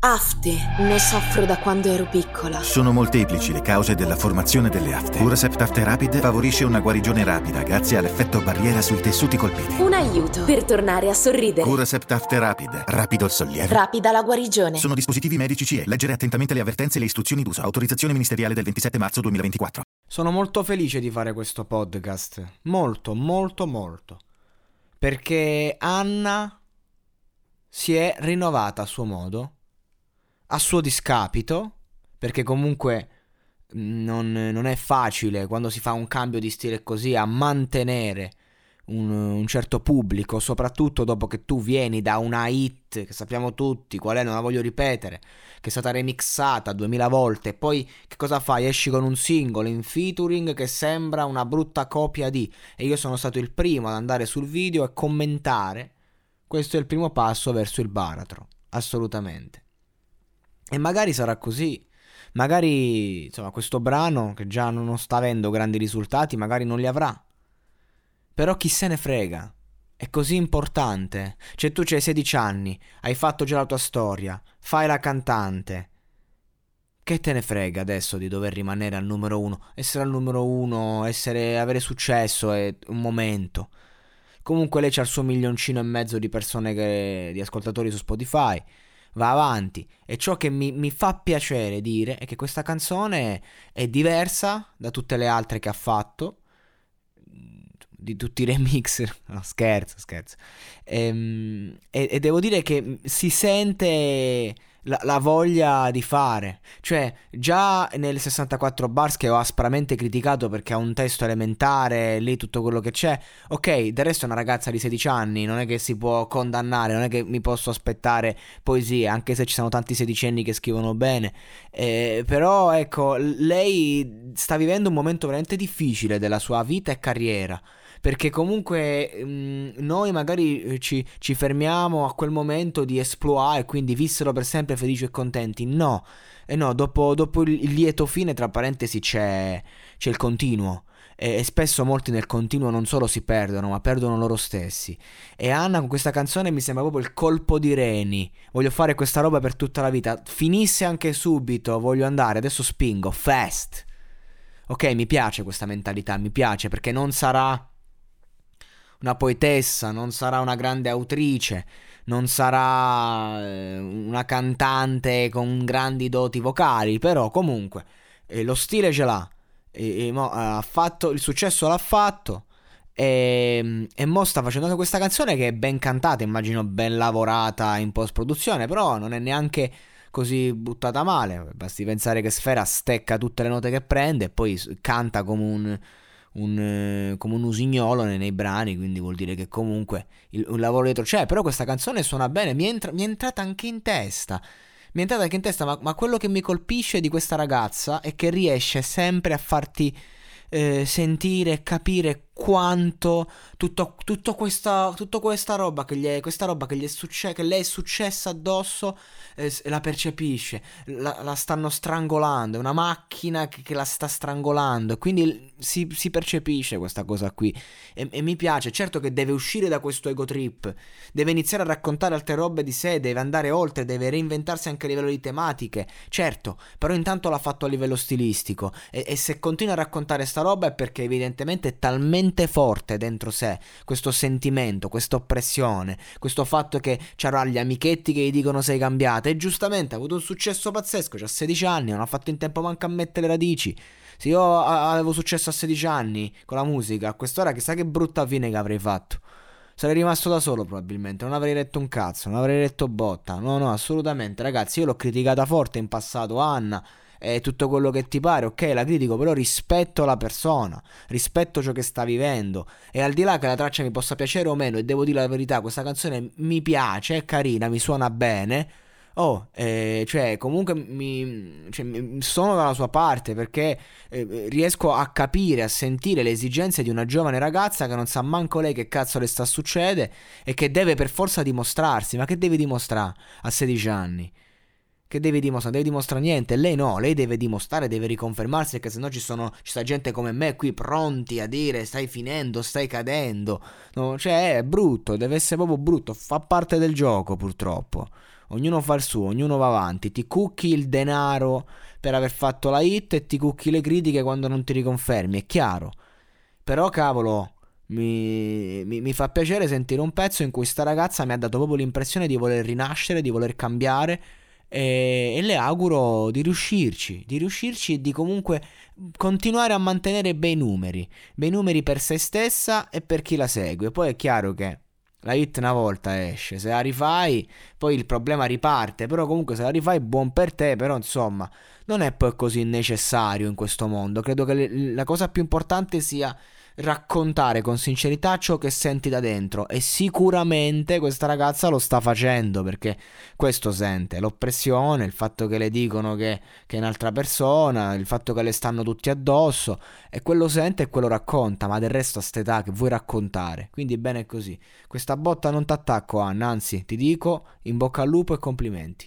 Afte, ne soffro da quando ero piccola. Sono molteplici le cause della formazione delle afte. Curasept Afte Rapid favorisce una guarigione rapida grazie all'effetto barriera sui tessuti colpiti. Un aiuto per tornare a sorridere. Curasept Afte Rapid, rapido il sollievo. Rapida la guarigione. Sono dispositivi medici CE. Leggere attentamente le avvertenze e le istruzioni d'uso. Autorizzazione ministeriale del 27 marzo 2024. Sono molto felice di fare questo podcast. Molto, molto, molto. Perché Anna si è rinnovata a suo modo, a suo discapito, perché comunque non, non è facile quando si fa un cambio di stile così a mantenere un, un certo pubblico, soprattutto dopo che tu vieni da una hit che sappiamo tutti qual è, non la voglio ripetere, che è stata remixata 2000 volte, e poi che cosa fai? Esci con un singolo in featuring che sembra una brutta copia di e io sono stato il primo ad andare sul video e commentare. Questo è il primo passo verso il baratro, assolutamente. E magari sarà così. Magari, insomma, questo brano che già non sta avendo grandi risultati, magari non li avrà. Però chi se ne frega? È così importante. Cioè tu c'hai 16 anni, hai fatto già la tua storia, fai la cantante. Che te ne frega adesso di dover rimanere al numero uno? Essere al numero uno, essere, avere successo è un momento. Comunque lei c'ha il suo milioncino e mezzo di persone che, di ascoltatori su Spotify. Va avanti. E ciò che mi, mi fa piacere dire è che questa canzone è diversa da tutte le altre che ha fatto di tutti i remix. No, scherzo, scherzo. Ehm, e, e, devo dire che si sente la, la, voglia di fare. Cioè, già nel 64 bars che ho aspramente criticato perché ha un testo elementare, lì tutto quello che c'è. Ok, del resto è una ragazza di 16 anni, non è che si può condannare, non è che mi posso aspettare poesie, anche se ci sono tanti sedicenni che scrivono bene. Eh, però, ecco, lei sta vivendo un momento veramente difficile della sua vita e carriera perché comunque mh, noi magari eh, ci, ci, fermiamo a quel momento di esploit e quindi vissero per sempre felici e contenti. No, e no, dopo, dopo il lieto fine, tra parentesi, c'è, c'è il continuo. E spesso molti nel continuo non solo si perdono, ma perdono loro stessi. E Anna con questa canzone mi sembra proprio il colpo di reni. Voglio fare questa roba per tutta la vita. Finisse anche subito, voglio andare, adesso spingo, fast. Ok, mi piace questa mentalità, mi piace perché non sarà una poetessa, non sarà una grande autrice, non sarà eh, una cantante con grandi doti vocali, però comunque eh, lo stile ce l'ha. E, e mo, ha fatto, il successo l'ha fatto. E, e mo sta facendo anche questa canzone che è ben cantata, immagino ben lavorata in post produzione, però non è neanche così buttata male. Basti pensare che Sfera stecca tutte le note che prende e poi canta come un un, eh, come un usignolo nei, nei, brani, quindi vuol dire che comunque il, un lavoro dietro c'è, però questa canzone suona bene, mi è, entra, mi è entrata anche in testa. Mi è entrata anche in testa, ma, ma, quello che mi colpisce di questa ragazza è che riesce sempre a farti eh, sentire e capire quanto tutto, tutto questa, tutta questa roba che, gli è, roba che, gli è succe- che lei è successa addosso eh, la percepisce, la, la, stanno strangolando, è una macchina che, che la sta strangolando quindi si, si, percepisce questa cosa qui. E, e, mi piace, certo che deve uscire da questo ego trip, deve iniziare a raccontare altre robe di sé, deve andare oltre, deve reinventarsi anche a livello di tematiche, certo, però intanto l'ha fatto a livello stilistico e, e se continua a raccontare sta roba è perché evidentemente è talmente talmente forte dentro sé questo sentimento, questa oppressione, questo fatto che c'erano gli amichetti che gli dicono sei cambiata e giustamente ha avuto un successo pazzesco, c'ha 16 anni, non ha fatto in tempo manco a mettere le radici. Se io avevo successo a 16 anni con la musica, a quest'ora chissà che brutta fine che avrei fatto. Sarei rimasto da solo probabilmente, non avrei letto un cazzo, non avrei letto botta. No, no, assolutamente, ragazzi, io l'ho criticata forte in passato Anna e tutto quello che ti pare, ok, la critico, però rispetto la persona, rispetto ciò che sta vivendo e al di là che la traccia mi possa piacere o meno e devo dire la verità, questa canzone mi piace, è carina, mi suona bene. Oh, eh, cioè, comunque mi, cioè, sono dalla sua parte perché eh, riesco a capire, a sentire le esigenze di una giovane ragazza che non sa manco lei che cazzo le sta succede e che deve per forza dimostrarsi. Ma che deve dimostrare a 16 anni? Che deve dimostrare? Deve dimostrare niente. Lei no, lei deve dimostrare, deve riconfermarsi perché sennò ci sono ci sta gente come me qui pronti a dire stai finendo, stai cadendo. No, cioè è brutto, deve essere proprio brutto, fa parte del gioco purtroppo. Ognuno fa il suo, ognuno va avanti, ti cucchi il denaro per aver fatto la hit e ti cucchi le critiche quando non ti riconfermi, è chiaro. Però cavolo, mi, mi, mi, fa piacere sentire un pezzo in cui sta ragazza mi ha dato proprio l'impressione di voler rinascere, di voler cambiare e, e, le auguro di riuscirci, di riuscirci e di comunque continuare a mantenere bei numeri, bei numeri per se stessa e per chi la segue. Poi è chiaro che la hit una volta esce, se la rifai poi il problema riparte, però comunque se la rifai buon per te, però insomma non è poi così necessario in questo mondo, credo che la cosa più importante sia raccontare con sincerità ciò che senti da dentro e sicuramente questa ragazza lo sta facendo perché questo sente l'oppressione, il fatto che le dicono che, che è un'altra persona, il fatto che le stanno tutti addosso e quello sente e quello racconta, ma del resto a st'età che vuoi raccontare, quindi bene così. Questa botta non t'attacco Anna, anzi ti dico in bocca al lupo e complimenti.